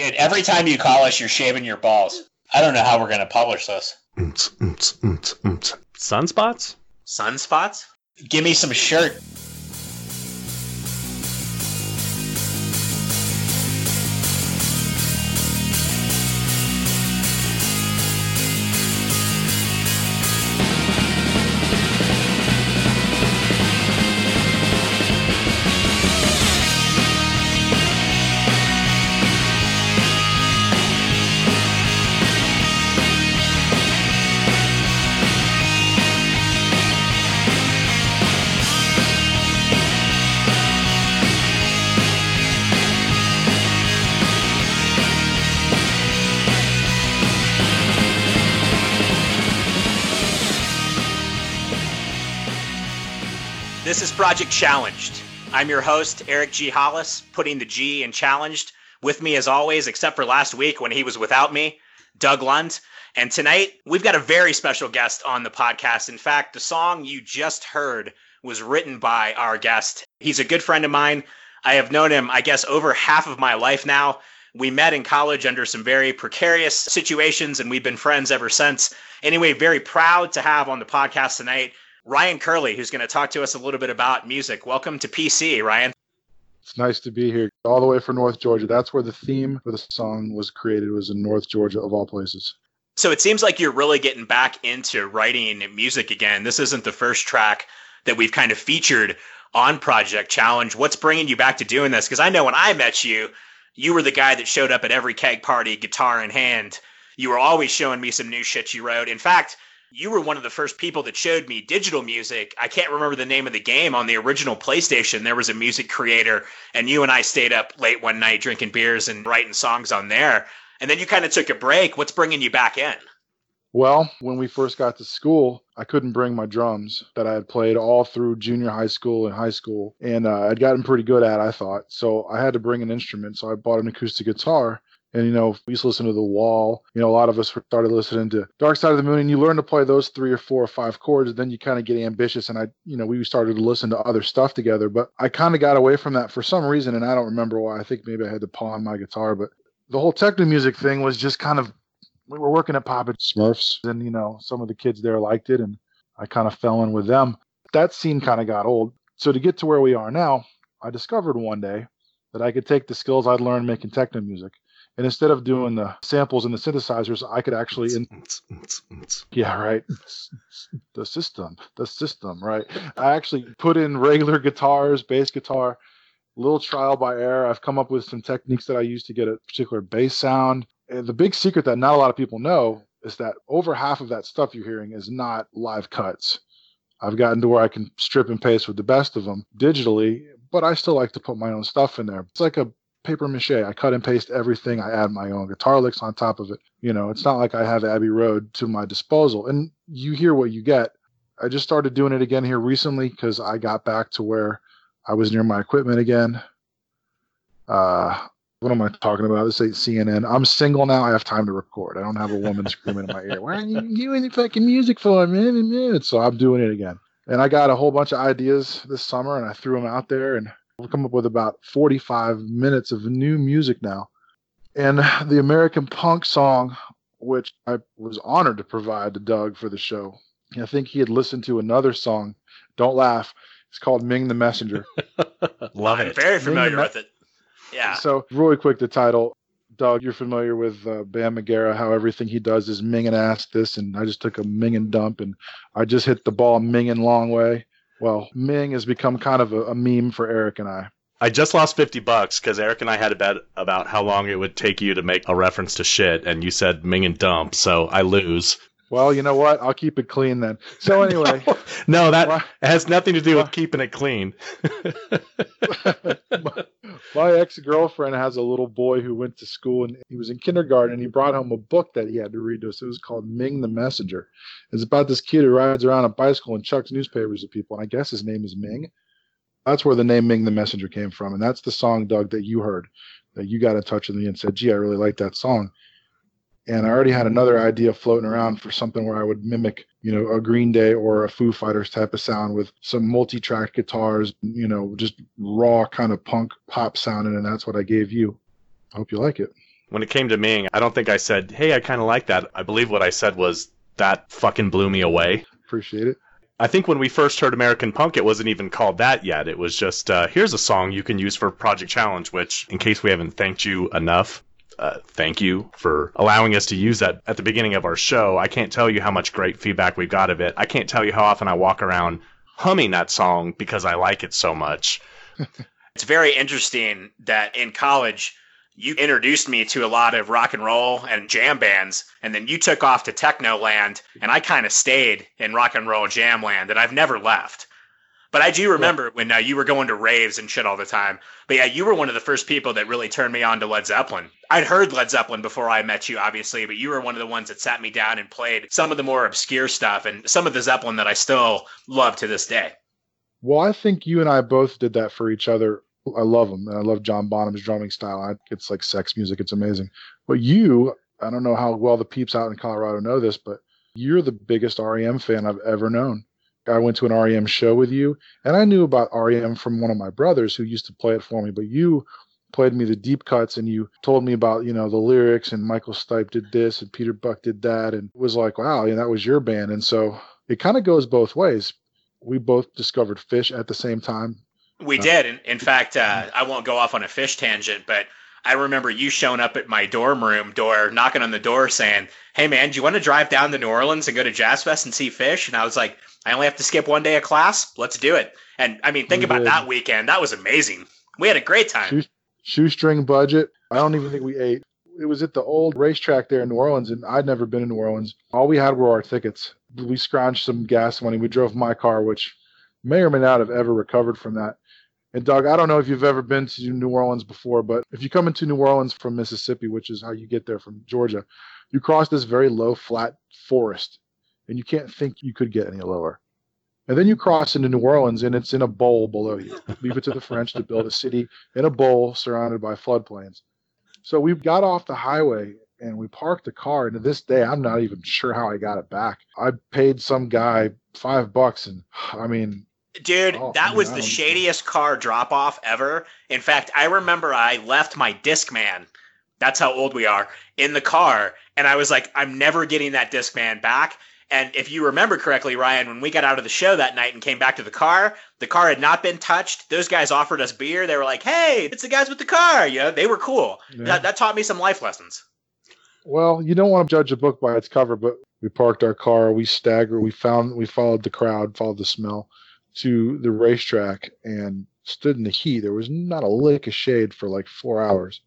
Dude, every time you call us, you're shaving your balls. I don't know how we're going to publish this. Sunspots? Sunspots? Give me some shirt. Project Challenged. I'm your host, Eric G. Hollis, putting the G in challenged. With me, as always, except for last week when he was without me, Doug Lund. And tonight, we've got a very special guest on the podcast. In fact, the song you just heard was written by our guest. He's a good friend of mine. I have known him, I guess, over half of my life now. We met in college under some very precarious situations, and we've been friends ever since. Anyway, very proud to have on the podcast tonight Ryan Kirley, who's going to talk to us a little bit about music. Welcome to PC, Ryan. It's nice to be here, all the way from North Georgia. That's where the theme for the song was created. Was in North Georgia, of all places. So it seems like you're really getting back into writing music again. This isn't the first track that we've kind of featured on Project Challenge. What's bringing you back to doing this? Because I know when I met you, you were the guy that showed up at every keg party, guitar in hand. You were always showing me some new shit you wrote. In fact, you were one of the first people that showed me digital music. I can't remember the name of the game on the original PlayStation. There was a music creator, and you and I stayed up late one night drinking beers and writing songs on there. And then you kind of took a break. What's bringing you back in? Well, when we first got to school, I couldn't bring my drums that I had played all through junior high school and high school, and uh, I'd gotten pretty good at. I thought so. I had to bring an instrument, so I bought an acoustic guitar, and you know, we used to listen to The Wall. You know, a lot of us started listening to Dark Side of the Moon, and you learn to play those three or four or five chords. And then you kind of get ambitious, and I, you know, we started to listen to other stuff together. But I kind of got away from that for some reason, and I don't remember why. I think maybe I had to pawn my guitar, but the whole techno music thing was just kind of we were working at Papa Smurfs, and you know, some of the kids there liked it, and I kind of fell in with them. That scene kind of got old. So to get to where we are now, I discovered one day that I could take the skills I'd learned making techno music and instead of doing the samples and the synthesizers, I could actually, in, yeah, right, the system, the system, right. I actually put in regular guitars, bass guitar, little trial by error. I've come up with some techniques that I use to get a particular bass sound. And the big secret that not a lot of people know is that over half of that stuff you're hearing is not live cuts. I've gotten to where I can strip and paste with the best of them digitally, but I still like to put my own stuff in there. It's like a paper mache. I cut and paste everything. I add my own guitar licks on top of it. You know, it's not like I have Abbey Road to my disposal. And you hear what you get. I just started doing it again here recently because I got back to where I was near my equipment again. Uh, what am I talking about? This ain't CNN. I'm single now. I have time to record. I don't have a woman screaming in my ear. Why aren't you doing the fucking music for, me? So I'm doing it again. And I got a whole bunch of ideas this summer, and I threw them out there, and We've come up with about 45 minutes of new music now. And the American punk song, which I was honored to provide to Doug for the show, I think he had listened to another song. Don't laugh. It's called Ming the Messenger. Love it. I'm very familiar with it. Yeah. So, really quick, the title. Doug, you're familiar with uh, Bam Margera, how everything he does is Ming and ass this, and I just took a Ming and dump, and I just hit the ball Ming and long way. Well, Ming has become kind of a, a meme for Eric and I. I just lost 50 bucks because Eric and I had a bet about how long it would take you to make a reference to shit, and you said Ming and dump, so I lose. Well, you know what? I'll keep it clean then. So anyway, no, no that has nothing to do with keeping it clean. my, my ex-girlfriend has a little boy who went to school and he was in kindergarten and he brought home a book that he had to read to us. It was called Ming the Messenger. It's about this kid who rides around a bicycle and chucks newspapers at people, and I guess his name is Ming. That's where the name Ming the Messenger came from, and that's the song, Doug, that you heard. That you got in touch with me and said, "Gee, I really like that song." And I already had another idea floating around for something where I would mimic, you know, a Green Day or a Foo Fighters type of sound with some multi-track guitars, you know, just raw kind of punk pop sounding, and that's what I gave you. I hope you like it. When it came to Ming, I don't think I said, "Hey, I kind of like that." I believe what I said was that fucking blew me away. Appreciate it. I think when we first heard American Punk, it wasn't even called that yet. It was just, uh, here's a song you can use for Project Challenge, which, in case we haven't thanked you enough, uh, thank you for allowing us to use that at the beginning of our show. I can't tell you how much great feedback we've got of it. I can't tell you how often I walk around humming that song because I like it so much. It's very interesting that in college, you introduced me to a lot of rock and roll and jam bands, and then you took off to techno land, and I kind of stayed in rock and roll jam land, and I've never left. But I do remember when uh, you were going to raves and shit all the time. But yeah, you were one of the first people that really turned me on to Led Zeppelin. I'd heard Led Zeppelin before I met you, obviously, but you were one of the ones that sat me down and played some of the more obscure stuff and some of the Zeppelin that I still love to this day. Well, I think you and I both did that for each other. I love him, and I love John Bonham's drumming style. I, it's like sex music. It's amazing. But you, I don't know how well the peeps out in Colorado know this, but you're the biggest REM fan I've ever known. I went to an REM show with you, and I knew about REM from one of my brothers who used to play it for me. But you played me the deep cuts, and you told me about you know the lyrics, and Michael Stipe did this, and Peter Buck did that, and it was like, wow, yeah, that was your band. And so it kind of goes both ways. We both discovered Phish at the same time. We Uh, did. In, in fact, uh, I won't go off on a Phish tangent, but I remember you showing up at my dorm room door, knocking on the door saying, Hey, man, do you want to drive down to New Orleans and go to Jazz Fest and see Phish? And I was like, I only have to skip one day of class. Let's do it. And I mean, think We about did. that weekend. That was amazing. We had a great time. Shoestring budget. I don't even think we ate. It was at the old racetrack there in New Orleans, and I'd never been in New Orleans. All we had were our tickets. We scrounged some gas money. We drove my car, which may or may not have ever recovered from that. And Doug, I don't know if you've ever been to New Orleans before, but if you come into New Orleans from Mississippi, which is how you get there from Georgia, you cross this very low, flat forest, and you can't think you could get any lower. And then you cross into New Orleans, and it's in a bowl below you. Leave it to the French to build a city in a bowl surrounded by floodplains. So we got off the highway and we parked the car. And to this day, I'm not even sure how I got it back. I paid some guy five bucks, and I mean, Dude, Oh, that man, was the shadiest car drop off ever. In fact, I remember I left my Discman. That's how old we are in the car, and I was like, I'm never getting that Discman back. And if you remember correctly, Ryan, when we got out of the show that night and came back to the car, the car had not been touched. Those guys offered us beer. They were like, "Hey, it's the guys with the car." You know, they were cool. Yeah. That, that taught me some life lessons. well, you don't want to judge a book by its cover, but we parked our car, we staggered, we found, we followed the crowd, followed the smell to the racetrack and stood in the heat. There was not a lick of shade for like four hours.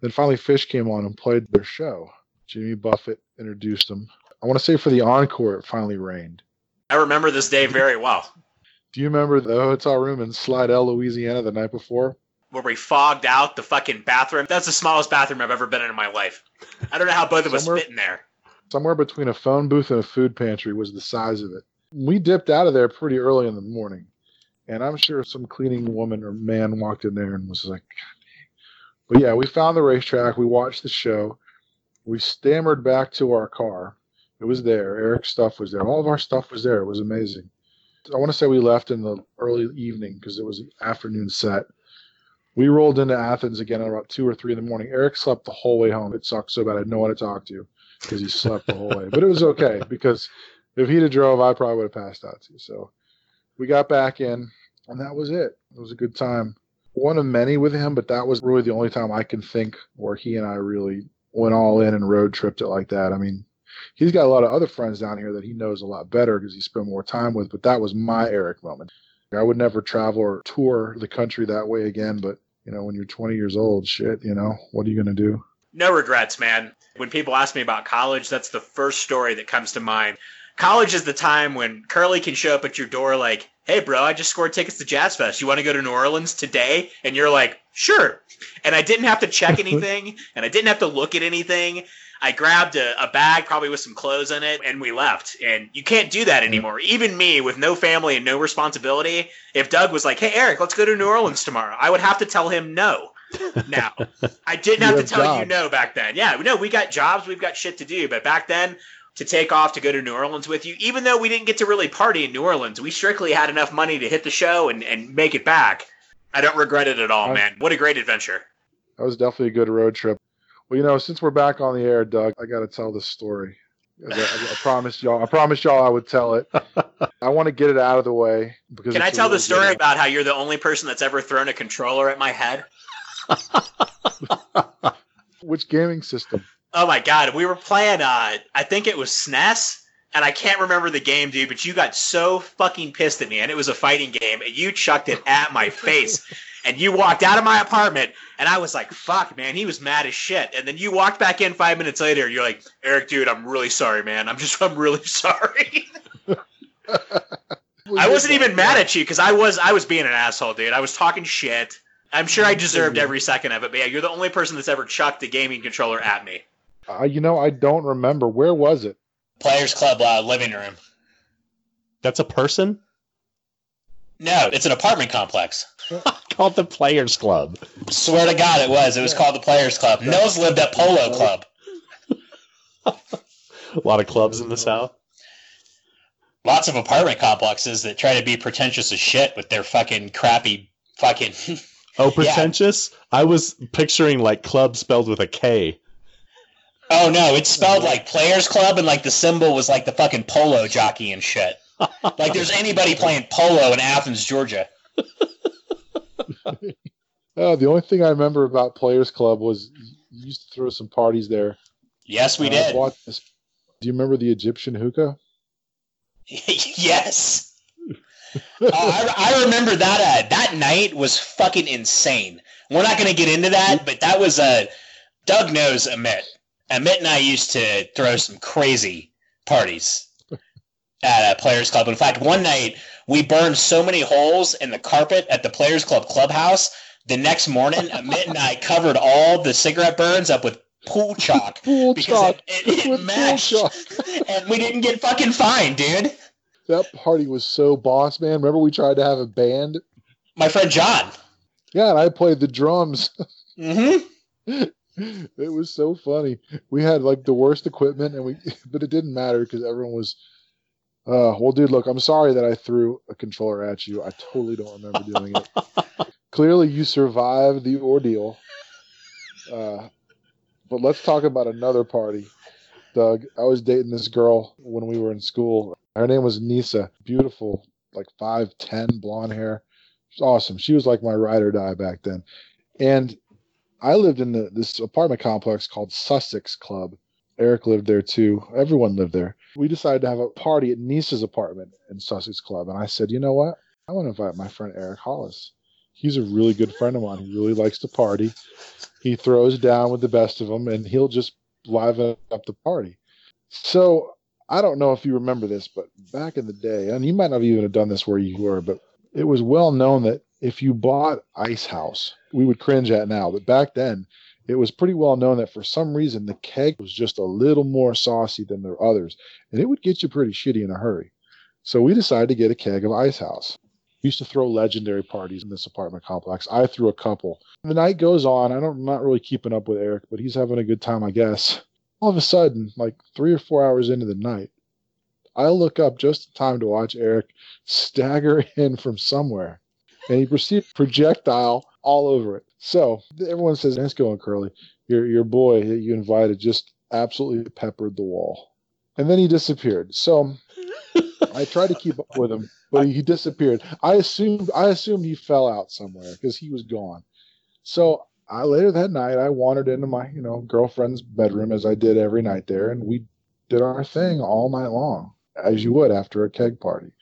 Then finally, Phish came on and played their show. Jimmy Buffett introduced them. I want to say for the encore, it finally rained. I remember this day very well. Do you remember the hotel room in Slidell, Louisiana, the night before? where we fogged out the fucking bathroom. That's the smallest bathroom I've ever been in in my life. I don't know how both of us fit in there. Somewhere between a phone booth and a food pantry was the size of it. We dipped out of there pretty early in the morning, and I'm sure some cleaning woman or man walked in there and was like, "God dang." But yeah, we found the racetrack. We watched the show. We stammered back to our car. It was there. Eric's stuff was there. All of our stuff was there. It was amazing. I want to say we left in the early evening because it was an afternoon set. We rolled into Athens again at about two or three in the morning. Eric slept the whole way home. It sucked so bad. I had no one to talk to because he slept the whole way. But it was okay because if he'd have drove, I probably would have passed out. So we got back in, and that was it. It was a good time. One of many with him, but that was really the only time I can think where he and I really went all in and road tripped it like that. I mean, he's got a lot of other friends down here that he knows a lot better because he spent more time with, but that was my Eric moment. I would never travel or tour the country that way again, but you know, when you're 20 years old, shit, you know, what are you going to do? No regrets, man. When people ask me about college, that's the first story that comes to mind. College is the time when Kirley can show up at your door like, hey, bro, I just scored tickets to Jazz Fest. You want to go to New Orleans today? And you're like, sure. And I didn't have to check anything, and I didn't have to look at anything. I grabbed a, a bag, probably with some clothes in it, and we left. And you can't do that anymore. Even me, with no family and no responsibility, if Doug was like, hey, Eric, let's go to New Orleans tomorrow, I would have to tell him no. Now, I didn't have to tell you no back then. Yeah, no, we got jobs, we've got shit to do. But back then, to take off to go to New Orleans with you, even though we didn't get to really party in New Orleans, we strictly had enough money to hit the show and, and make it back. I don't regret it at all, man. What a great adventure. That was definitely a good road trip. Well, you know, since we're back on the air, Doug, I got to tell this story. I, I, I promised y'all. I promised y'all I would tell it. I want to get it out of the way because. Can I tell the story good about how you're the only person that's ever thrown a controller at my head? Which gaming system? Oh my god, we were playing uh I think it was SNES and I can't remember the game, dude, but you got so fucking pissed at me and it was a fighting game and you chucked it at my face and you walked out of my apartment and I was like, "Fuck, man, he was mad as shit." And then you walked back in 5 minutes later and you're like, "Eric, dude, I'm really sorry, man. I'm just I'm really sorry." I wasn't even mad at you cuz I was I was being an asshole, dude. I was talking shit. I'm sure I deserved every second of it, but yeah, you're the only person that's ever chucked a gaming controller at me. Uh, you know, I don't remember. Where was it? Players Club uh, living room. That's a person No, it's an apartment complex. called the Players Club. Swear to God, it was. It was called the Players Club. Nils lived at Polo Club. A lot of clubs in the South. Lots of apartment complexes that try to be pretentious as shit with their fucking crappy fucking. Oh, pretentious. I was picturing like club spelled with a K. oh no, it's spelled like Players Club, and like the symbol was like the fucking polo jockey and shit. Like there's anybody playing polo in Athens, Georgia. Oh, the only thing I remember about Players Club was you used to throw some parties there. Yes, we I did. Do you remember the Egyptian hookah? yes. Oh, I, I remember that. Uh, that night was fucking insane. We're not going to get into that, but that was Uh, Doug knows Amit. Amit and I used to throw some crazy parties at a Players Club. In fact, one night we burned so many holes in the carpet at the Players Club clubhouse. The next morning, Amit and I covered all the cigarette burns up with pool chalk Pool because chalk. it, it, it pool chalk. and we didn't get fucking fined, dude. That party was so boss, man. Remember we tried to have a band? My friend John. Yeah, and I played the drums. Mm-hmm. It was so funny. We had like the worst equipment, and we, but it didn't matter because everyone was. Uh, well, dude, look, I'm sorry that I threw a controller at you. I totally don't remember doing it. Clearly, you survived the ordeal. Uh, but let's talk about another party, Doug. I was dating this girl when we were in school. Her name was Nisa. Beautiful, like five ten, blonde hair. She's awesome. She was like my ride or die back then. And I lived in the, this apartment complex called Sussex Club. Eric lived there too. Everyone lived there. We decided to have a party at Nisa's apartment in Sussex Club. And I said, you know what? I want to invite my friend Eric Hollis. He's a really good friend of mine. He really likes to party. He throws down with the best of them and he'll just liven up the party. So I don't know if you remember this, but back in the day, and you might not even have done this where you were, but it was well known that if you bought Icehouse, we would cringe at now, but back then it was pretty well known that for some reason the keg was just a little more saucy than the others, and it would get you pretty shitty in a hurry. So we decided to get a keg of Icehouse. Used to throw legendary parties in this apartment complex. I threw a couple. The night goes on. I don't, I'm not really keeping up with Eric, but he's having a good time, I guess. All of a sudden, like three or four hours into the night, I look up just in time to watch Eric stagger in from somewhere, and he proceeds to projectile all over it. So everyone says, "Nice going, Kirley. Your your boy that you invited just absolutely peppered the wall," and then he disappeared. So I tried to keep up with him, but he disappeared. I assumed I assumed he fell out somewhere because he was gone. So I later that night I wandered into my you know girlfriend's bedroom as I did every night there, and we did our thing all night long, as you would after a keg party.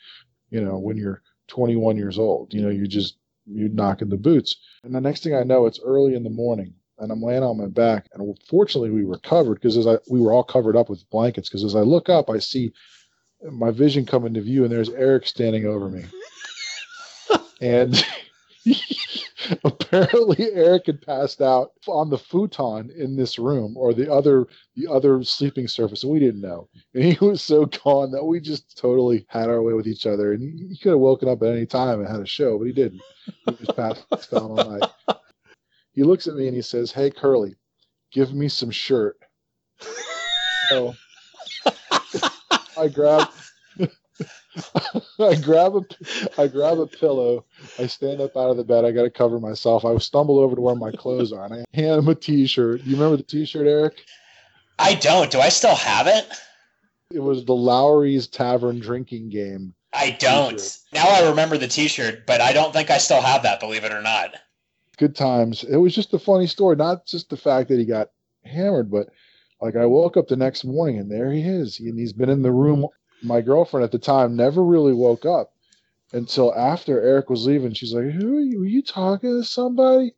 You know, when you're 21 years old, you know, you just you're knocking the boots. And the next thing I know, it's early in the morning, and I'm laying on my back. And fortunately, we were covered because as I we were all covered up with blankets. Because as I look up, I see my vision come into view, and there's Eric standing over me. and apparently Eric had passed out on the futon in this room or the other the other sleeping surface, and we didn't know. And he was so gone that we just totally had our way with each other. And he, he could have woken up at any time and had a show, but he didn't. He just passed out all night. He looks at me and he says, "Hey, Kirley, give me some shirt." So I grabbed I grab a, I grab a pillow. I stand up out of the bed. I got to cover myself. I stumble over to where my clothes are, and I hand him a T-shirt. You remember the T-shirt, Eric? I don't. Do I still have it? It was the Lowry's Tavern drinking game. I don't. T-shirt. Now I remember the T-shirt, but I don't think I still have that. Believe it or not. Good times. It was just a funny story. Not just the fact that he got hammered, but like I woke up the next morning and there he is, and he's been in the room. My girlfriend at the time never really woke up until after Eric was leaving. She's like, "Who are you? Were you talking to somebody?"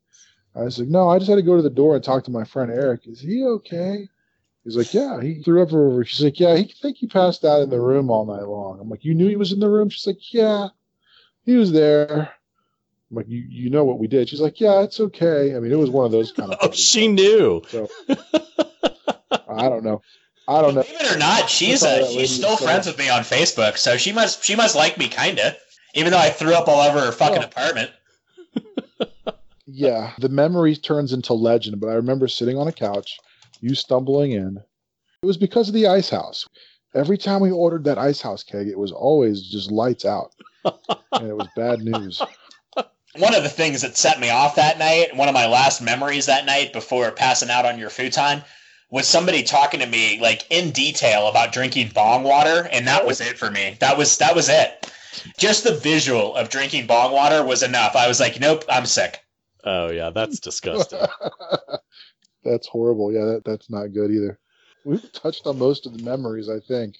I was like, "No, I just had to go to the door and talk to my friend Eric. Is he okay?" He's like, "Yeah." He threw up over. She's like, "Yeah, he think he passed out in the room all night long." I'm like, "You knew he was in the room?" She's like, "Yeah, he was there." I'm like, "You you know what we did?" She's like, "Yeah, it's okay." I mean, it was one of those kind of. Oh, she knew. So I don't know. I don't know. Believe it or not, she's all uh, she's still said. friends with me on Facebook, so she must she must like me kinda. Even though I threw up all over her fucking Oh. apartment. Yeah, the memory turns into legend, but I remember sitting on a couch, you stumbling in. It was because of the Icehouse. Every time we ordered that Icehouse keg, it was always just lights out. and it was bad news. One of the things that set me off that night, one of my last memories that night before passing out on your futon, was somebody talking to me like in detail about drinking bong water, and that was it for me. That was that was it. Just the visual of drinking bong water was enough. I was like, nope, I'm sick. Oh yeah, that's disgusting. that's horrible. Yeah, that, that's not good either. We've touched on most of the memories, I think.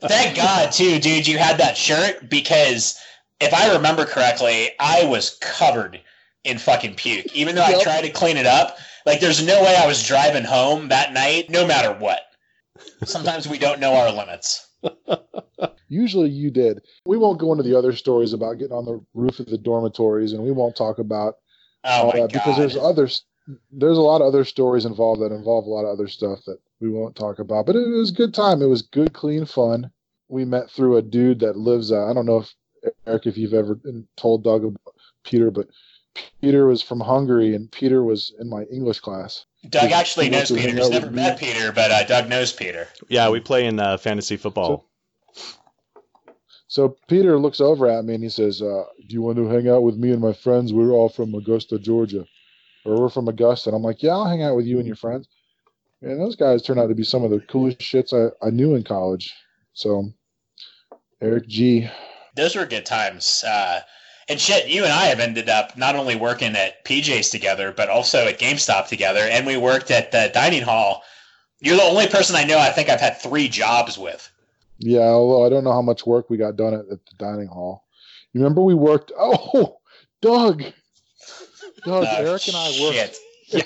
Thank God, too, dude, you had that shirt because if I remember correctly, I was covered in fucking puke. Even though I tried to clean it up, like there's no way I was driving home that night, no matter what. Sometimes we don't know our limits. Usually you did. We won't go into the other stories about getting on the roof of the dormitories, and we won't talk about Oh all that because there's others. There's a lot of other stories involved that involve a lot of other stuff that we won't talk about. But it was a good time. It was good, clean fun. We met through a dude that lives. Uh, I don't know if Eric, if you've ever been told Doug about Peter, but Peter was from Hungary, and Peter was in my English class. Doug he- actually he knows Peter. He's never with met me. Peter, but uh, Doug knows Peter. yeah, we play in uh, fantasy football. So Peter looks over at me and he says, uh, "Do you want to hang out with me and my friends? We're all from Augusta, Georgia, or we're from Augusta." And I'm like, "Yeah, I'll hang out with you and your friends." And those guys turned out to be some of the coolest shits I, I knew in college. So Eric G. Those were good times. Uh, and shit, you and I have ended up not only working at PJ's together, but also at GameStop together, and we worked at the dining hall. You're the only person I know I think I've had three jobs with. Yeah, although I don't know how much work we got done at, at the dining hall. You remember we worked? Oh, Doug. Doug, Oh, Eric and I worked. shit.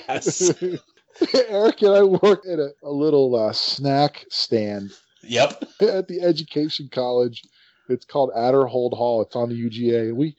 Yes. Eric and I worked at a, a little uh, snack stand Yep. at the education college. It's called Aderhold Hall. It's on the UGA. We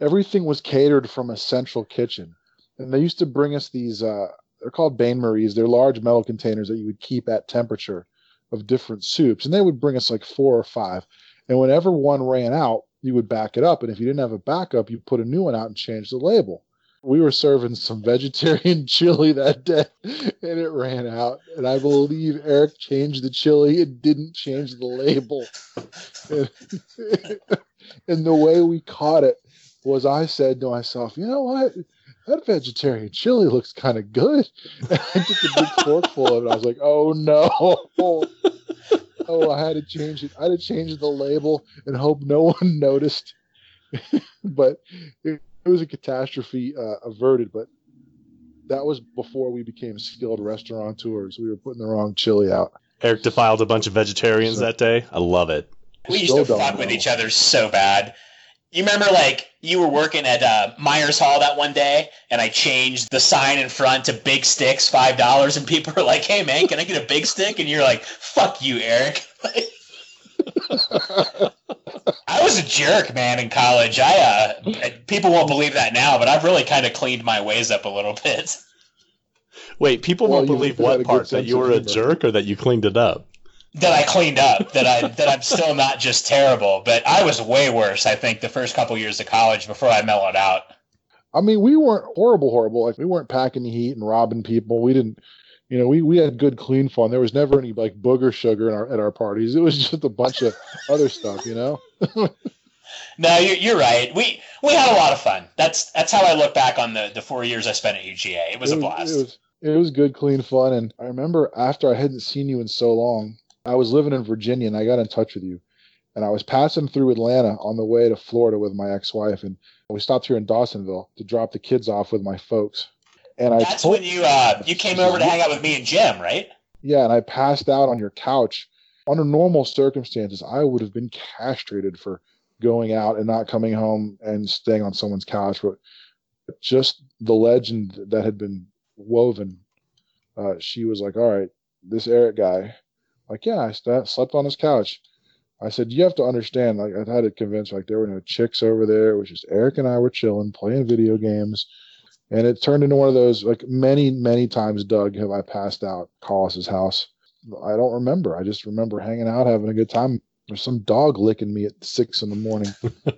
everything was catered from a central kitchen, and they used to bring us these. Uh, they're called Bain Maries. They're large metal containers that you would keep at temperature of different soups, and they would bring us like four or five. And whenever one ran out, you would back it up, and if you didn't have a backup, you put a new one out and change the label. We were serving some vegetarian chili that day, and it ran out. And I believe Eric changed the chili and didn't change the label. And, and the way we caught it was I said to myself, you know what? That vegetarian chili looks kind of good. And I took a big forkful of it. I was like, oh no. Oh, I had to change it. I had to change the label and hope no one noticed. but it, it was a catastrophe uh, averted. But that was before we became skilled restaurateurs. We were putting the wrong chili out. Eric defiled a bunch of vegetarians So- that day. I love it. We used to don't fuck with each other so bad. You remember, like, you were working at uh, Myers Hall that one day, and I changed the sign in front to Big Sticks, $5, and people were like, hey, man, can I get a big stick? And you're like, fuck you, Eric. I was a jerk, man, in college. I uh, people won't believe that now, but I've really kind of cleaned my ways up a little bit. Wait, people Well, won't believe what part that you were a humor. jerk or that you cleaned it up. That I cleaned up. That I that I'm still not just terrible, but I was way worse. I think the first couple years of college before I mellowed out. I mean, we weren't horrible, horrible. Like we weren't packing the heat and robbing people. We didn't, You know, we, we had good, clean fun. There was never any like booger sugar in our at our parties. It was just a bunch of other stuff, you know. No, you're, you're right. We we had a lot of fun. That's that's how I look back on the, the four years I spent at UGA. It was a blast. It was, it was good, clean fun. And I remember after I hadn't seen you in so long, I was living in Virginia and I got in touch with you. And I was passing through Atlanta on the way to Florida with my ex-wife, and we stopped here in Dawsonville to drop the kids off with my folks. And I That's told, when you uh, you came over to hang out with me and Jim, right? yeah, and I passed out on your couch. Under normal circumstances, I would have been castrated for going out and not coming home and staying on someone's couch. But just the legend that had been woven, uh, she was like, "All right, this Eric guy." Like, yeah, I st- slept on his couch. I said, you have to understand. Like, I had to convince. Like, there were no chicks over there. It was just Eric and I were chilling, playing video games, and it turned into one of those. Like many, many times, Doug, have I passed out Hollis's house. I don't remember. I just remember hanging out, having a good time. There's some dog licking me at six in the morning.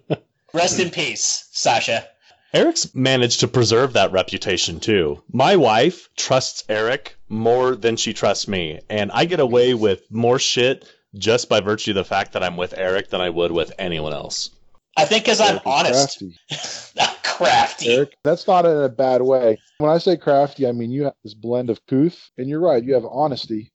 Rest in peace, Sasha. Eric's managed to preserve that reputation too. My wife trusts Eric more than she trusts me, and I get away with more shit just by virtue of the fact that I'm with Eric than I would with anyone else. I think because I'm honest. crafty. I'm crafty. Eric, that's not in a bad way. When I say crafty, I mean you have this blend of couth, and you're right, you have honesty,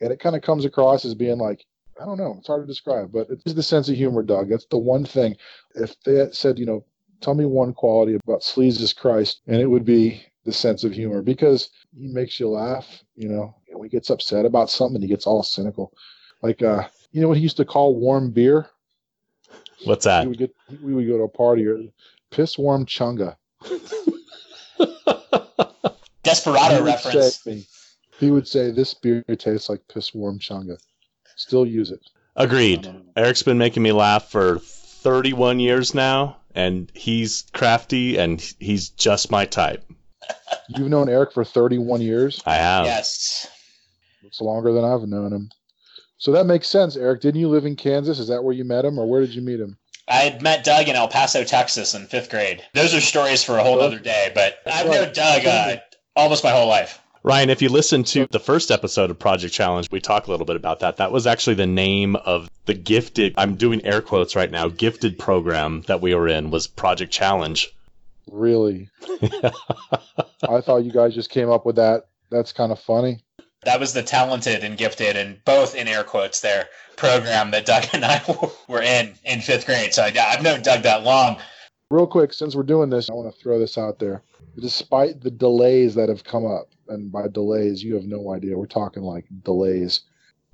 and it kind of comes across as being like, I don't know, it's hard to describe, but it's the sense of humor, Doug. That's the one thing. If they said, you know, tell me one quality about Sleaze's Christ, and it would be the sense of humor because he makes you laugh, you know, and when he gets upset about something, he gets all cynical. Like, uh, you know what he used to call warm beer? What's that? We would get, we would go to a party or piss warm chunga. Desperado He reference. say- he would say, "This beer tastes like piss warm chunga." Still use it. Agreed. Eric's been making me laugh for 31 years now, and he's crafty and he's just my type. You've known Eric for 31 years. I have. Yes. It's longer than I've known him. So that makes sense, Eric. Didn't you live in Kansas? Is that where you met him, or where did you meet him? I had met Doug in El Paso, Texas in fifth grade. Those are stories for a whole other day, but I've known Doug uh, almost my whole life. Ryan, if you listen to the first episode of Project Challenge, we talk a little bit about that. That was actually the name of the gifted, I'm doing air quotes right now, gifted program that we were in was Project Challenge. Really? I thought you guys just came up with that. That's kind of funny. That was the talented and gifted, and both in air quotes there, program that Doug and I were in in fifth grade. So yeah, I've known Doug that long. Real quick, since we're doing this, I want to throw this out there. Despite the delays that have come up, and by delays, you have no idea. We're talking like delays.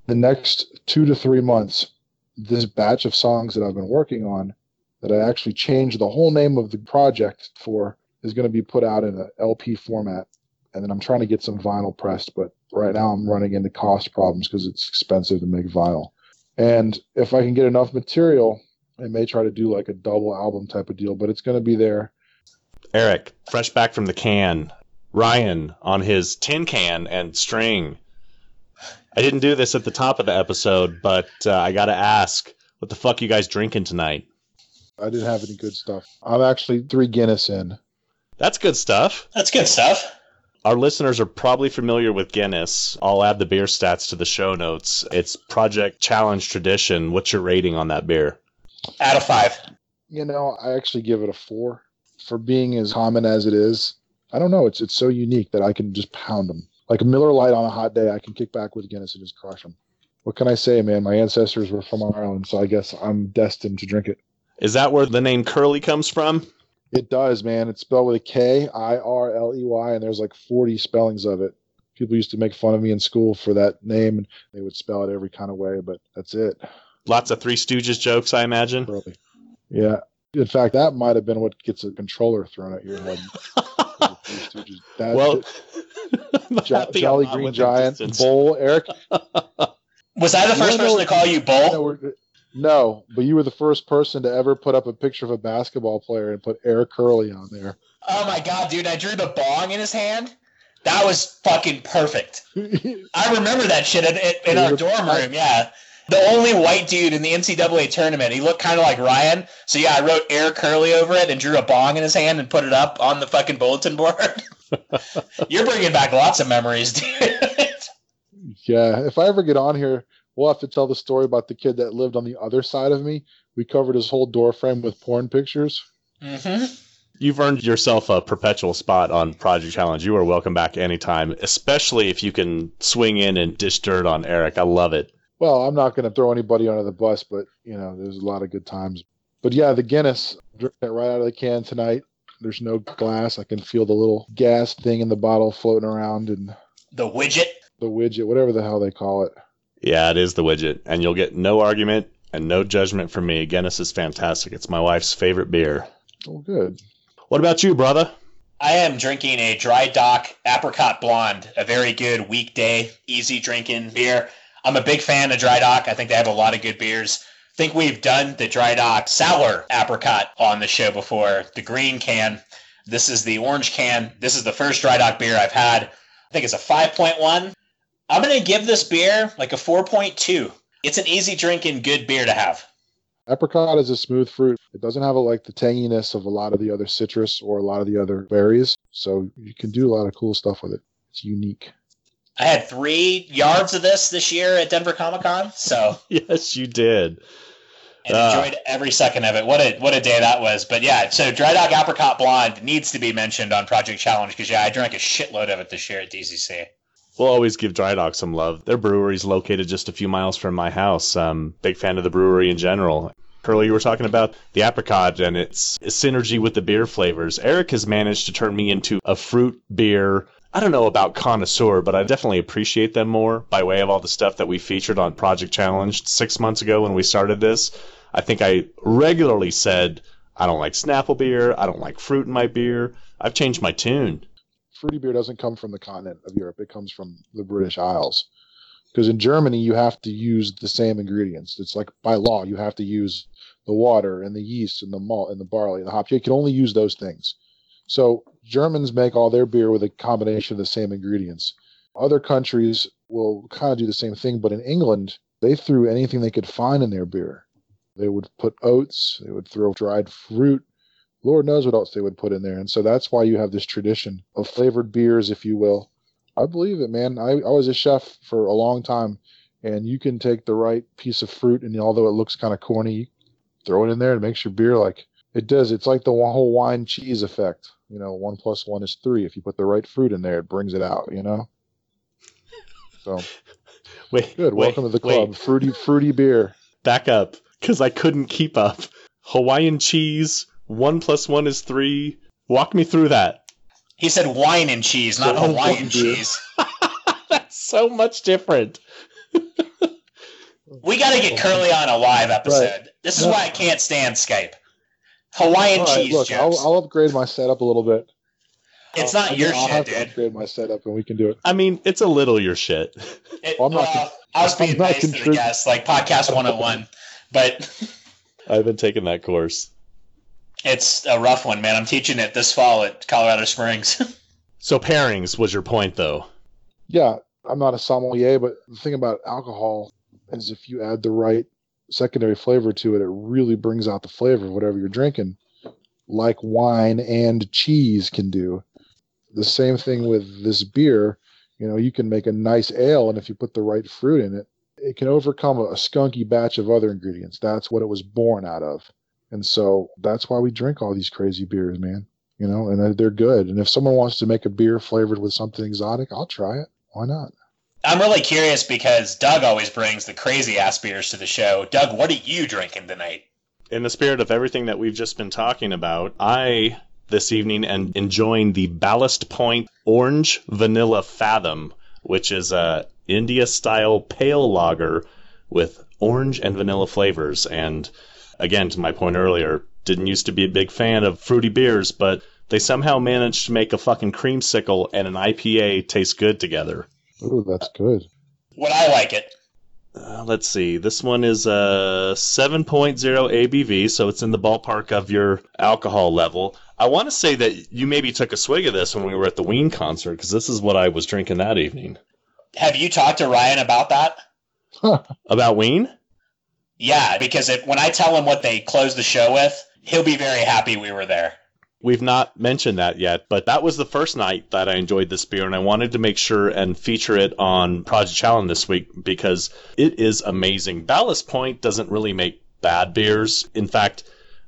The next two to three months, this batch of songs that I've been working on, that I actually changed the whole name of the project for, is going to be put out in an LP format. And then I'm trying to get some vinyl pressed, but right now I'm running into cost problems because it's expensive to make vinyl. And if I can get enough material, I may try to do like a double album type of deal, but it's going to be there. Eric, fresh back from the can. Ryan on his tin can and string. I didn't do this at the top of the episode, but uh, I got to ask, what the fuck you guys drinking tonight? I didn't have any good stuff. I'm actually three Guinness in. That's good stuff. That's good stuff. Our listeners are probably familiar with Guinness. I'll add the beer stats to the show notes. It's Project Challenge Tradition. What's your rating on that beer? Out of five. You know, I actually give it a four for being as common as it is. I don't know. It's it's so unique that I can just pound them like a Miller Lite on a hot day. I can kick back with Guinness and just crush them. What can I say, man? My ancestors were from Ireland, so I guess I'm destined to drink it. Is that where the name Kirley comes from? It does, man. It's spelled with a K, I R L E Y, and there's like 40 spellings of it. People used to make fun of me in school for that name, and they would spell it every kind of way, but that's it. Lots of Three Stooges jokes, I imagine. Curly. Yeah. In fact, that might have been what gets a controller thrown at your head. That, well, Jo- Jolly Green Giant, distance. Bowl, Eric. Was I the first know- person to call you No, Bull? we're- no, but you were the first person to ever put up a picture of a basketball player and put Eric Kirley on there. Oh my god, dude! I drew the bong in his hand. That was fucking perfect. I remember that shit in, in, in our dorm room. Yeah, the only white dude in the NCAA tournament. He looked kind of like Ryan. So yeah, I wrote Air Kirley over it and drew a bong in his hand and put it up on the fucking bulletin board. You're bringing back lots of memories, dude. Yeah, if I ever get on here, we'll have to tell the story about the kid that lived on the other side of me. We covered his whole door frame with porn pictures. hmm You've earned yourself a perpetual spot on Project Challenge. You are welcome back anytime, especially if you can swing in and dish dirt on Eric. I love it. Well, I'm not going to throw anybody under the bus, but you know, there's a lot of good times. But yeah, the Guinness, drinking it right out of the can tonight. There's no glass. I can feel the little gas thing in the bottle floating around and The widget. the widget, whatever the hell they call it. Yeah, it is the widget, and you'll get no argument and no judgment from me. Guinness is fantastic. It's my wife's favorite beer. Oh, good. What about you, brother? I am drinking a dry dock apricot blonde, a very good weekday, easy drinking beer. I'm a big fan of dry dock. I think they have a lot of good beers. I think we've done the dry dock sour apricot on the show before, the green can. This is the orange can. This is the first dry dock beer I've had. I think it's a 5.1. I'm going to give this beer like a 4.2. It's an easy drinking, good beer to have. Apricot is a smooth fruit. It doesn't have a, like the tanginess of a lot of the other citrus or a lot of the other berries. So you can do a lot of cool stuff with it. It's unique. I had three yards of this this year at Denver Comic Con, so Yes, you did. and Ah. enjoyed every second of it. What a what a day that was! But yeah, so Dry Dock Apricot Blonde needs to be mentioned on Project Challenge because yeah, I drank a shitload of it this year at DCC. We'll always give Dry Dock some love. Their brewery is located just a few miles from my house. Um, big fan of the brewery in general. Earlier, you were talking about the apricot and its synergy with the beer flavors. Eric has managed to turn me into a fruit beer. I don't know about connoisseur, but I definitely appreciate them more by way of all the stuff that we featured on Project Challenge six months ago when we started this. I think I regularly said, I don't like Snapple beer. I don't like fruit in my beer. I've changed my tune. Fruity beer doesn't come from the continent of Europe. It comes from the British Isles. Because in Germany, you have to use the same ingredients. It's like by law, you have to use the water and the yeast and the malt and the barley and the hops. You can only use those things. So Germans make all their beer with a combination of the same ingredients. Other countries will kind of do the same thing, but in England, they threw anything they could find in their beer. They would put oats, they would throw dried fruit, Lord knows what else they would put in there. And so that's why you have this tradition of flavored beers, if you will. I believe it, man. I, I was a chef for a long time, and you can take the right piece of fruit, and although it looks kind of corny, throw it in there and it makes your beer like it does. It's like the whole wine cheese effect. You know, one plus one is three. If you put the right fruit in there, it brings it out, you know? So Wait, good. wait, Welcome to the wait. club. Fruity, fruity beer. back up because I couldn't keep up. Hawaiian cheese, one plus one is three. Walk me through that. He said wine and cheese, not Oh, Hawaiian cheese. That's so much different. We got to get Kirley on a live episode. This is No. why I can't stand Skype. Hawaiian All right, cheese look, I'll, jokes. I'll upgrade my setup a little bit. it's I'll- not your I'll have shit, to dude. upgrade my setup, and we can do it. I mean, it's a little your shit. It, Well, I'm not well, I was I'm being nice to the contrib- guests, like podcast 101, but I've been taking that course. It's a rough one, man. I'm teaching it this fall at Colorado Springs. So pairings was your point, though. Yeah, I'm not a sommelier, but the thing about alcohol is if you add the right secondary flavor to it, it really brings out the flavor of whatever you're drinking, like wine and cheese can do. The same thing with this beer. You know, you can make a nice ale, and if you put the right fruit in it, it can overcome a, a skunky batch of other ingredients. That's what it was born out of. And so that's why we drink all these crazy beers, man. You know, and they're- they're good. And if someone wants to make a beer flavored with something exotic, I'll try it. Why not? I'm really curious because Doug always brings the crazy ass beers to the show. Doug, what are you drinking tonight? In the spirit of everything that we've just been talking about, I this evening am enjoying the Ballast Point Orange Vanilla Fathom, which is a India style pale lager with orange and vanilla flavors. And again, to my point earlier, didn't used to be a big fan of fruity beers, but they somehow managed to make a fucking creamsicle and an IPA taste good together. Ooh, that's good. Would I like it? Uh, let's see. This one is a 7.0 ABV, so it's in the ballpark of your alcohol level. I want to say that you maybe took a swig of this when we were at the Ween concert, because this is what I was drinking that evening. Have you talked to Ryan about that? About Ween? Yeah, because when I tell him what they closed the show with, he'll be very happy we were there. We've not mentioned that yet, but that was the first night that I enjoyed this beer, and I wanted to make sure and feature it on Project Challenge this week because it is amazing. Ballast Point doesn't really make bad beers. In fact,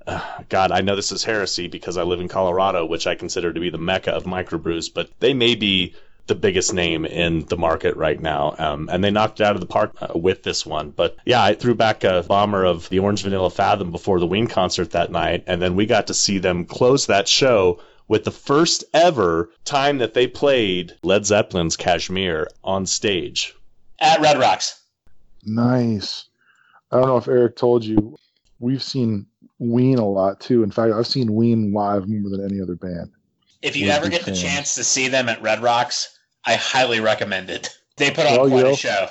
uh, God, I know this is heresy because I live in Colorado, which I consider to be the mecca of microbrews, but they may be the biggest name in the market right now. Um, and they knocked it out of the park uh, with this one. But yeah, I threw back a bomber of the Orange Vanilla Fathom before the Ween concert that night. And then we got to see them close that show with the first ever time that they played Led Zeppelin's Kashmir on stage. At Red Rocks. Nice. I don't know if Eric told you, we've seen Ween a lot too. In fact, I've seen Ween live more than any other band. If you We're ever big get the chance to see them at Red Rocks, I highly recommend it. They put on Well, quite you a show.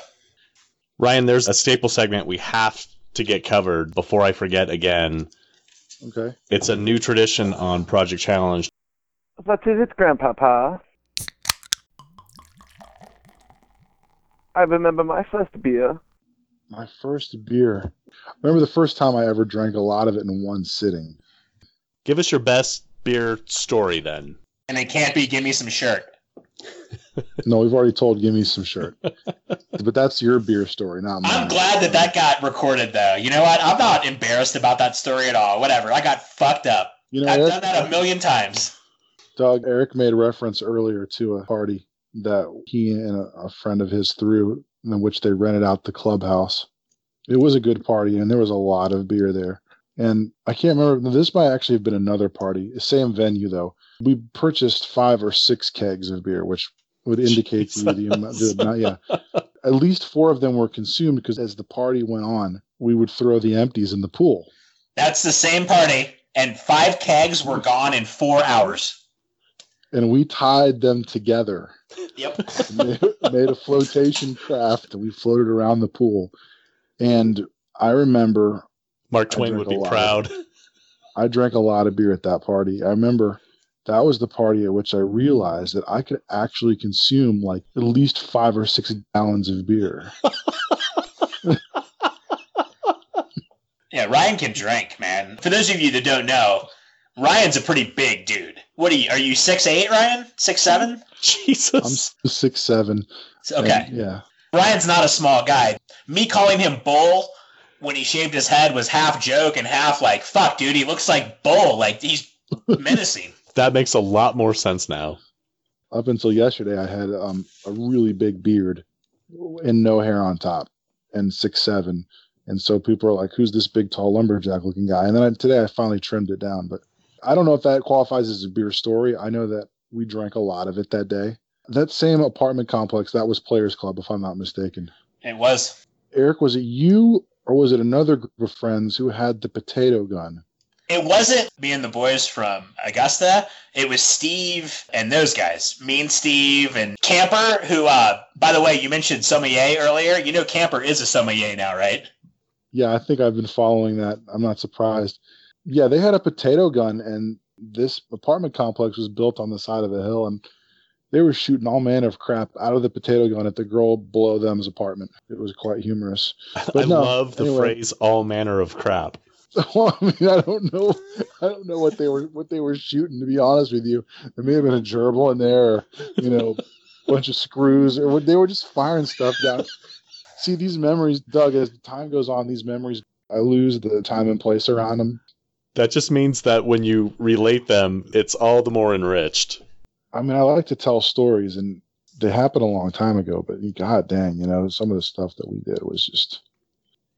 Ryan, there's a staple segment we have to get covered before I forget again. Okay. It's a new tradition on Project Challenge. What is it, Grandpapa? I remember my first beer. My first beer. I remember the first time I ever drank a lot of it in one sitting. Give us your best beer story then. And it can't be give me some shirt. No, we've already told Gimme Some Shirt. but that's your beer story, not mine. I'm glad that that got recorded, though. You know what? I'm not embarrassed about that story at all. Whatever. I got fucked up. You know, I've Eric, done that a million times. Doug, Eric made reference earlier to a party that he and a, a friend of his threw, in which they rented out the clubhouse. It was a good party, and there was a lot of beer there. And I can't remember. This might actually have been another party, same venue though. We purchased five or six kegs of beer, which would indicate to you the amount. The, amount- yeah, at least four of them were consumed because as the party went on, we would throw the empties in the pool. That's the same party, and five kegs were gone in four hours. and we tied them together Yep. made, made a flotation craft and we floated around the pool and i remember Mark Twain would be lot. proud. i drank a lot of beer at that party i remember that was the party at which i realized that i could actually consume like at least five or six gallons of beer Yeah, Ryan can drink, man. For those of you that don't know, Ryan's a pretty big dude. What are you? Are you six eight, Ryan? Six seven? Jesus, i'm six seven Okay. and, yeah Ryan's not a small guy. Me calling him Bull when he shaved his head was half joke and half like, fuck, dude, he looks like Bull. Like he's menacing. That makes a lot more sense now. up until yesterday i had um, a really big beard and no hair on top and six seven and so people are like who's this big tall lumberjack looking guy and then I, today i finally trimmed it down but i don't know if that qualifies as a beer story i know that we drank a lot of it that day that same apartment complex that was players club if i'm not mistaken It was. eric was it you or was it another group of friends who had the potato gun It wasn't me and the boys from Augusta. It was Steve and those guys. Me and Steve and Camper, who, uh, by the way, you mentioned sommelier earlier. You know, Camper is a sommelier now, right? Yeah, I think I've been following that. I'm not surprised. Yeah, they had a potato gun, and this apartment complex was built on the side of a hill, and they were shooting all manner of crap out of the potato gun at the girl below them's apartment. It was quite humorous. I no, love the anyway. phrase "all manner of crap." Well, I mean, I don't know, I don't know what they were what they were shooting. To be honest with you, there may have been a gerbil in there, or, you know, a bunch of screws, or they were just firing stuff down. See, these memories, Doug. As time goes on, these memories, I lose the time and place around them. That just means that when you relate them, it's all the more enriched. I mean, I like to tell stories, and they happened a long time ago. But god dang, you know, some of the stuff that we did was just.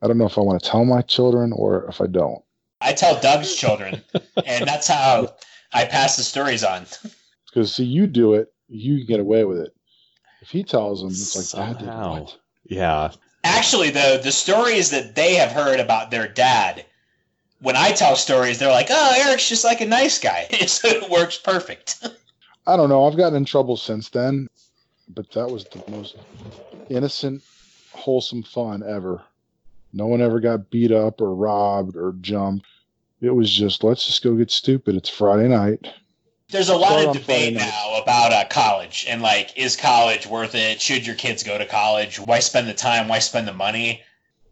I don't know if I want to tell my children or if I don't. I tell Doug's children, and that's how I pass the stories on. Because see, you do it, you can get away with it. If he tells them, it's like Dad did Somehow. what? Yeah, Actually, though, the stories that they have heard about their dad, when I tell stories, they're like, "Oh, Eric's just like a nice guy," so it works perfect. I don't know. I've gotten in trouble since then, but that was the most innocent, wholesome fun ever. No one ever got beat up or robbed or jumped. It was just let's just go get stupid. It's Friday night. There's a lot of debate now about uh, college and like, is college worth it? Should your kids go to college? Why spend the time? Why spend the money?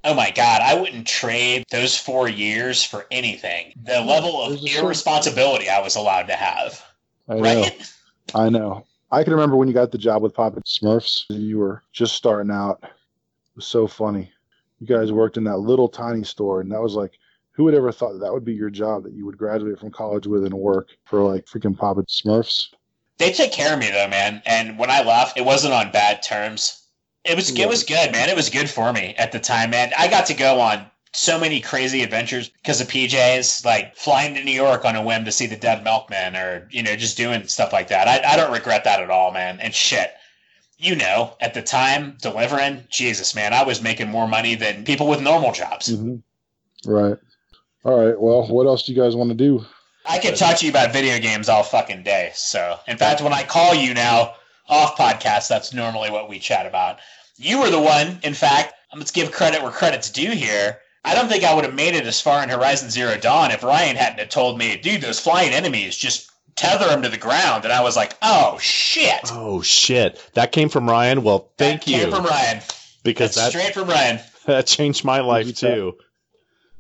Oh my god, I wouldn't trade those four years for anything. The level of There's a certain- irresponsibility I was allowed to have. I. Right? I know. I can remember when you got the job with Papa Smurfs and you were just starting out. It was so funny. You guys worked in that little tiny store, and that was like, who would ever thought that, that would be your job that you would graduate from college with and work for like freaking Papa Smurfs? They took care of me though, man. And when I left, it wasn't on bad terms. It was it was good, man. It was good for me at the time, man. I got to go on so many crazy adventures because of PJs, like flying to New York on a whim to see the Dead Milkmen, or you know, just doing stuff like that. I, I don't regret that at all, man. And shit, you know, at the time delivering, Jesus, man, I was making more money than people with normal jobs. Mm-hmm. Right. All right. Well, what else do you guys want to do? I can talk to you about video games all fucking day. So, in fact, when I call you now off podcast, that's normally what we chat about. You were the one, in fact, let's give credit where credit's due here. I don't think I would have made it as far in Horizon Zero Dawn if Ryan hadn't have told me, dude, those flying enemies just tether them to the ground. And I was like, oh, shit. Oh shit! That came from Ryan. Well, thank that came you from Ryan. because That's that straight from Ryan. that changed my life you tell- too.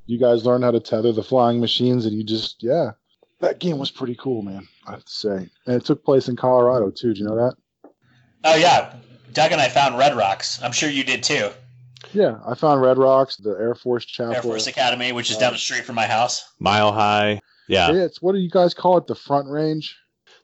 You guys learned how to tether the flying machines, and you just, yeah. That game was pretty cool, man, I have to say. And it took place in Colorado, too. Do you know that? Oh, yeah. Doug and I found Red Rocks. I'm sure you did too. Yeah. I found Red Rocks, the Air Force Chapel. Air Force Academy, which is down the street from my house. Mile High. Yeah. Yeah, it's what do you guys call it? The Front Range?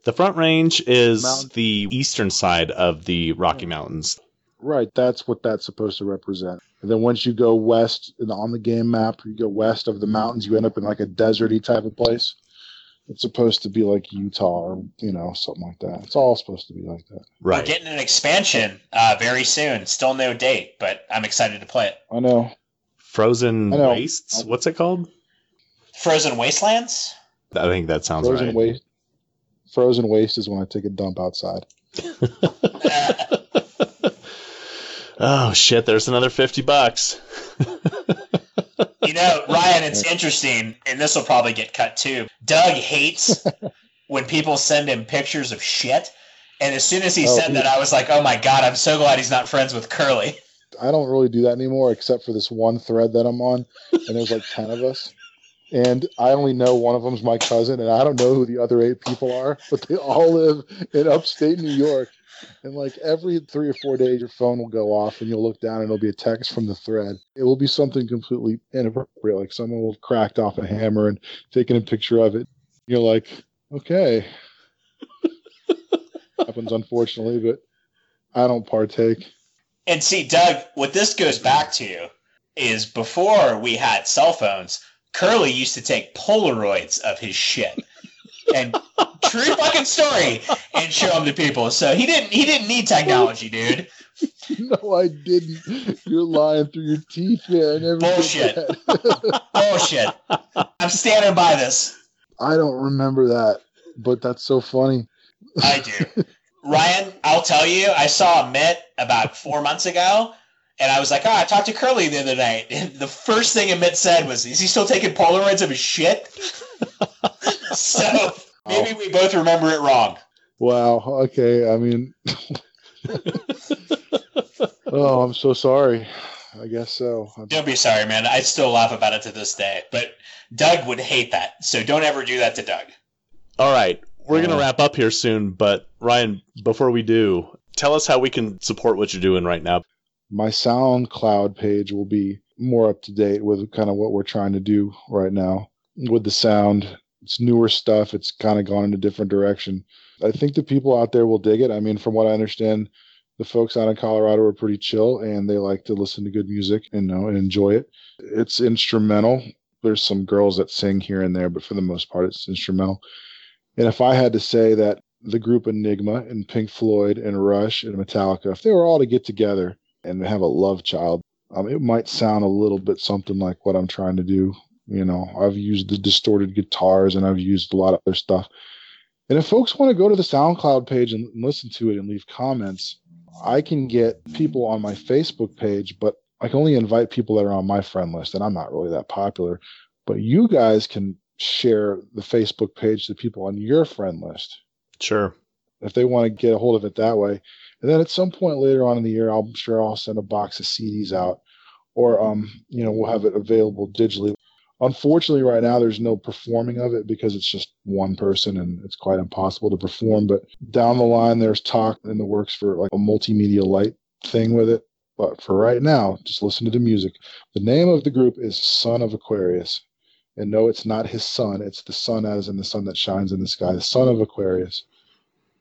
The Front Range is Mountain- the eastern side of the Rocky Mountains. Right, that's what that's supposed to represent. And then once you go west on the game map, you go west of the mountains, you end up in like a deserty type of place. It's supposed to be like Utah or you know something like that. It's all supposed to be like that. Right. We're Right. getting an expansion uh, very soon. Still no date, but I'm excited to play it. I know. Frozen I know. Wastes. What's it called? Frozen Wastelands? I think that sounds Frozen right. waste. Frozen waste is when I take a dump outside. Oh shit! There's another fifty bucks. you know, Ryan, it's interesting, and this will probably get cut too. Doug hates when people send him pictures of shit. And as soon as he Oh, said that, I was like, oh my God, I'm so glad he's not friends with Kirley. I don't really do that anymore except for this one thread that I'm on, and there's like 10 of us. And I only know one of them's my cousin, and I don't know who the other eight people are, but they all live in upstate New York. And like every three or four days, your phone will go off, and you'll look down, and it'll be a text from the thread. It will be something completely inappropriate, like someone will cracked off a hammer and taken a picture of it. You're like, okay. Happens unfortunately, but I don't partake. And see, Doug, what this goes back to is before we had cell phones, Kirley used to take Polaroids of his shit. And true fucking story, and show them to people. So he didn't he didn't need technology, dude. No, I didn't. You're lying through your teeth, man. I never did Bullshit. Bullshit. I'm standing by this. I don't remember that, but that's so funny. I do. Ryan, I'll tell you, I saw Mitt about four months ago, and I was like, oh, I talked to Kirley the other night. And the first thing Mitt said was, is he still taking Polaroids of his shit? So maybe we both remember it wrong. Wow. Okay. I mean, oh, I'm so sorry. I guess so. Don't be sorry, man. I still laugh about it to this day. But Doug would hate that. So don't ever do that to Doug. All right, we're gonna Uh, wrap up here soon, but Ryan, before we do, tell us how we can support what you're doing right now. My SoundCloud page will be more up to date with kind of what we're trying to do right now with the sound. It's newer stuff. It's kind of gone in a different direction. I think the people out there will dig it. I mean, from what I understand, the folks out in Colorado are pretty chill and they like to listen to good music and know and enjoy it. It's instrumental. There's some girls that sing here and there, but for the most part, it's instrumental. And if I had to say that the group Enigma and Pink Floyd and Rush and Metallica, if they were all to get together and have a love child, um, it might sound a little bit something like what I'm trying to do. You know, I've used the distorted guitars and I've used a lot of other stuff. And if folks want to go to the SoundCloud page and listen to it and leave comments, I can get people on my Facebook page, but I can only invite people that are on my friend list, and I'm not really that popular. But you guys can share the Facebook page to people on your friend list Sure. if they want to get a hold of it that way. And then at some point later on in the year, I'm sure I'll send a box of CDs out or um, you know, we'll have it available digitally. Unfortunately, right now there's no performing of it because it's just one person and it's quite impossible to perform. But down the line, there's talk in the works for like a multimedia light thing with it. But for right now, just listen to the music. The name of the group is Son of Aquarius. And no, it's not his son. It's the sun as in the sun that shines in the sky, the son of Aquarius.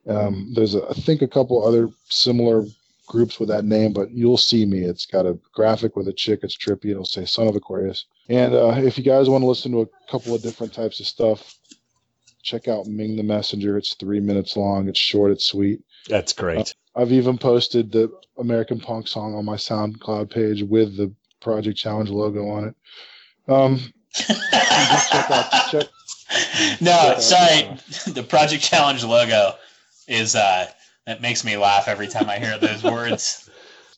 Um, there's, a, I think, a couple other similar groups with that name, but you'll see me. It's got a graphic with a chick. It's trippy. It'll say Son of Aquarius. And uh, if you guys want to listen to a couple of different types of stuff, check out Ming the Messenger. It's three minutes long. It's short. It's sweet. That's great. Uh, I've even posted the American Punk song on my SoundCloud page with the Project Challenge logo on it. Um, check out, check, no, check sorry. the Project Challenge logo is uh, that makes me laugh every time I hear those words.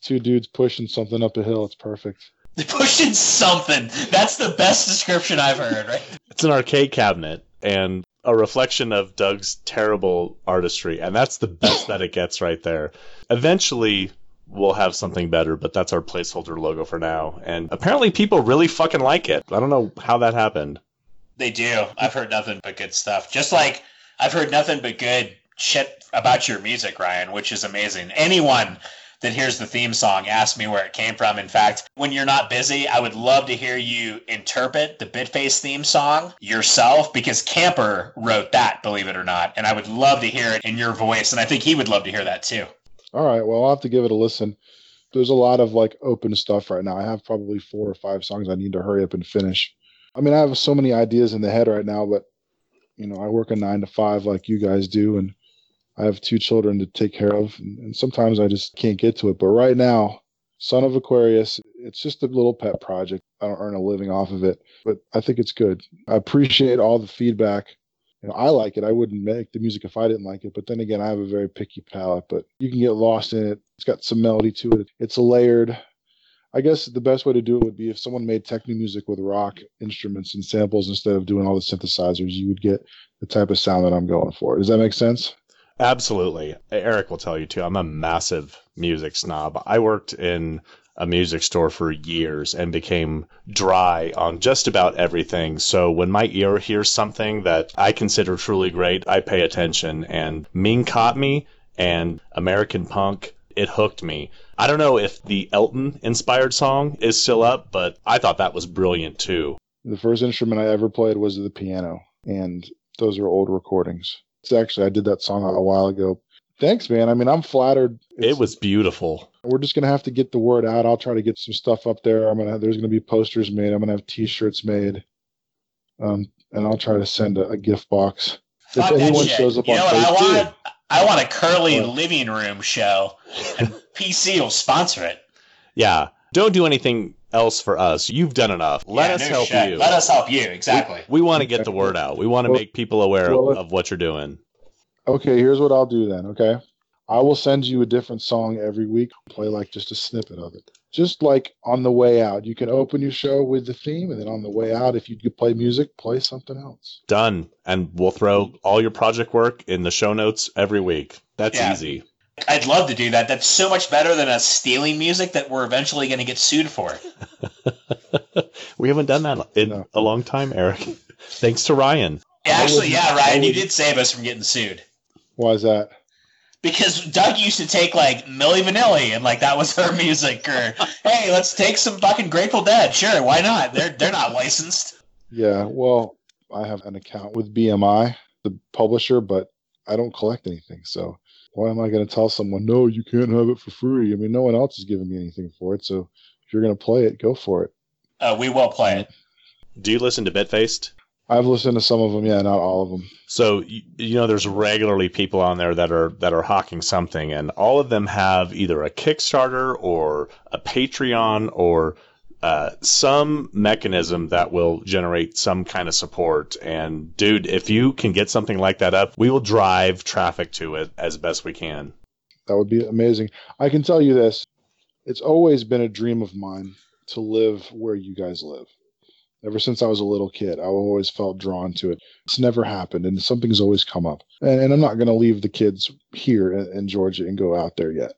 Two dudes pushing something up a hill. It's perfect. They're pushing something. That's the best description I've heard. Right? It's an arcade cabinet and a reflection of Doug's terrible artistry, and that's the best that it gets right there. Eventually, we'll have something better, but that's our placeholder logo for now. And apparently, people really fucking like it. I don't know how that happened. They do. I've heard nothing but good stuff. Just like I've heard nothing but good shit about your music, Ryan, which is amazing. Anyone that hears the theme song asks me where it came from. In fact, when you're not busy, I would love to hear you interpret the Bitface theme song yourself because Camper wrote that, believe it or not. And I would love to hear it in your voice. And I think he would love to hear that too. All right. Well, I'll have to give it a listen. There's a lot of like open stuff right now. I have probably four or five songs I need to hurry up and finish. I mean, I have so many ideas in the head right now, but you know, I work a nine to five like you guys do, and I have two children to take care of, and, sometimes I just can't get to it. But right now, Son of Aquarius, it's just a little pet project. I don't earn a living off of it, but I think it's good. I appreciate all the feedback. You know, I like it. I wouldn't make the music if I didn't like it. But then again, I have a very picky palate. But you can get lost in it. It's got some melody to it. It's layered. I guess the best way to do it would be if someone made techno music with rock instruments and samples instead of doing all the synthesizers, you would get the type of sound that I'm going for. Does that make sense? Absolutely. Eric will tell you too. I'm a massive music snob. I worked in a music store for years and became dry on just about everything. So when my ear hears something that I consider truly great, I pay attention. And Ming caught me and American Punk, it hooked me. I don't know if the Elton inspired song is still up, but I thought that was brilliant too. The first instrument I ever played was the piano, and those are old recordings. It's actually I did that song a while ago. Thanks, man. I mean, I'm flattered. It's, it was beautiful. We're just gonna have to get the word out. I'll try to get some stuff up there. I'm gonna there's gonna be posters made. I'm gonna have T-shirts made, um, and I'll try to send a, a gift box. Fuck if anyone shows up you on know Facebook, I want? I want a Kirley what? living room show, and PC will sponsor it. Yeah, don't do anything else for us. You've done enough. Let yeah, us no help shit. you. Let us help you. Exactly. We, we want to get the word out. We want to well, make people aware well, of, of what you're doing. Okay, here's what I'll do then. Okay. I will send you a different song every week. Play like just a snippet of it. Just like on the way out, you can open your show with the theme, and then on the way out, if you could play music, play something else. Done. And we'll throw all your project work in the show notes every week. That's yeah. easy. I'd love to do that. That's so much better than us stealing music that we're eventually going to get sued for. we haven't done that in no. a long time, Eric. Thanks to Ryan. Yeah, actually, yeah, Ryan, you did save us from getting sued. Why is that? Because Doug used to take like Milli Vanilli and like that was her music, or hey, let's take some fucking Grateful Dead. Sure, why not? They're they're not licensed. Yeah, well, I have an account with BMI, the publisher, but I don't collect anything, so why am I going to tell someone, no, you can't have it for free? I mean, no one else is giving me anything for it. So if you're going to play it, go for it. Uh, we will play it. Do you listen to Bitfaced? I've listened to some of them, yeah, not all of them. So you, you know, there's regularly people on there that are that are hawking something, and all of them have either a Kickstarter or a Patreon or uh, some mechanism that will generate some kind of support. And dude, if you can get something like that up, we will drive traffic to it as best we can. That would be amazing. I can tell you this it's always been a dream of mine to live where you guys live. Ever since I was a little kid, I always felt drawn to it. It's never happened, and something's always come up. And, and I'm not going to leave the kids here in, in Georgia and go out there yet.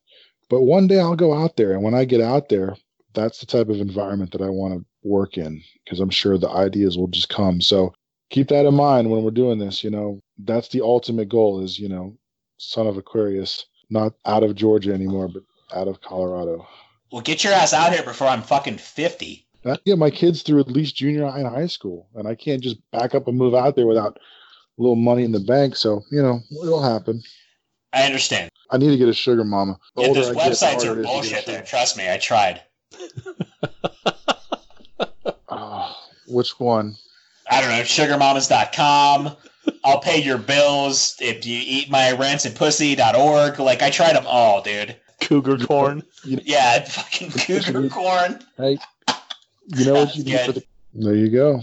But one day I'll go out there, and when I get out there, that's the type of environment that I want to work in because I'm sure the ideas will just come. So keep that in mind when we're doing this. You know, that's the ultimate goal is, you know, son of Aquarius, not out of Georgia anymore, but out of Colorado. Well, get your ass out here before I'm fucking 50. I get my kids through at least junior high and high school, and I can't just back up and move out there without a little money in the bank. So, you know, it'll happen. I understand. I need to get a sugar mama. The Yeah, those get, websites are it is to get a bullshit there. Trust me, I tried. Oh, which one? I don't know, sugarmamas.com. I'll pay your bills if you eat my rancid.pussy.org. Like, I tried them all, dude. Cougar corn. Yeah, fucking cougar corn. Hey, you know what you Sounds do for the. There you go.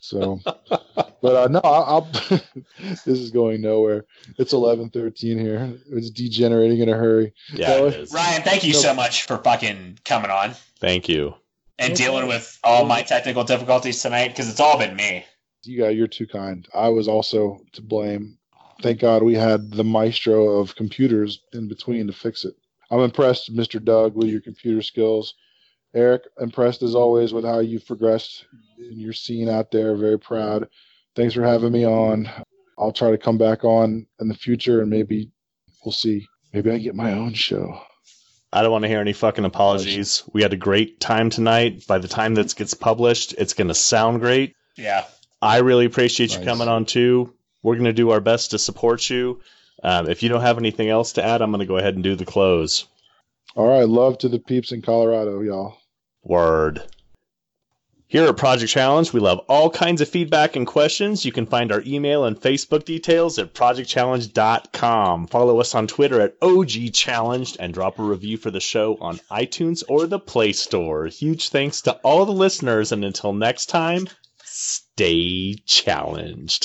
So, but uh, no, I'll. I'll this is going nowhere. It's eleven thirteen here. It's degenerating in a hurry. Yeah, So- it is. Ryan, thank you so much for fucking coming on Thank you. and No dealing problem. with all my technical difficulties tonight because it's all been me. You got. You're too kind. I was also to blame. Thank God we had the maestro of computers in between to fix it. I'm impressed, Mr. Doug, with your computer skills. Eric, impressed as always with how you've progressed in your scene out there. Very proud. Thanks for having me on. I'll try to come back on in the future and maybe we'll see. Maybe I get my own show. I don't want to hear any fucking apologies. We had a great time tonight. By the time this gets published, it's going to sound great. Yeah. I really appreciate you coming on too. We're going to do our best to support you. Um, if you don't have anything else to add, I'm going to go ahead and do the close. All right. Love to the peeps in Colorado, y'all. Word. Here at Project Challenge, we love all kinds of feedback and questions. You can find our email and Facebook details at projectchallenge.com. Follow us on Twitter at OG Challenged and drop a review for the show on iTunes or the Play Store. Huge thanks to all the listeners, and until next time, stay challenged.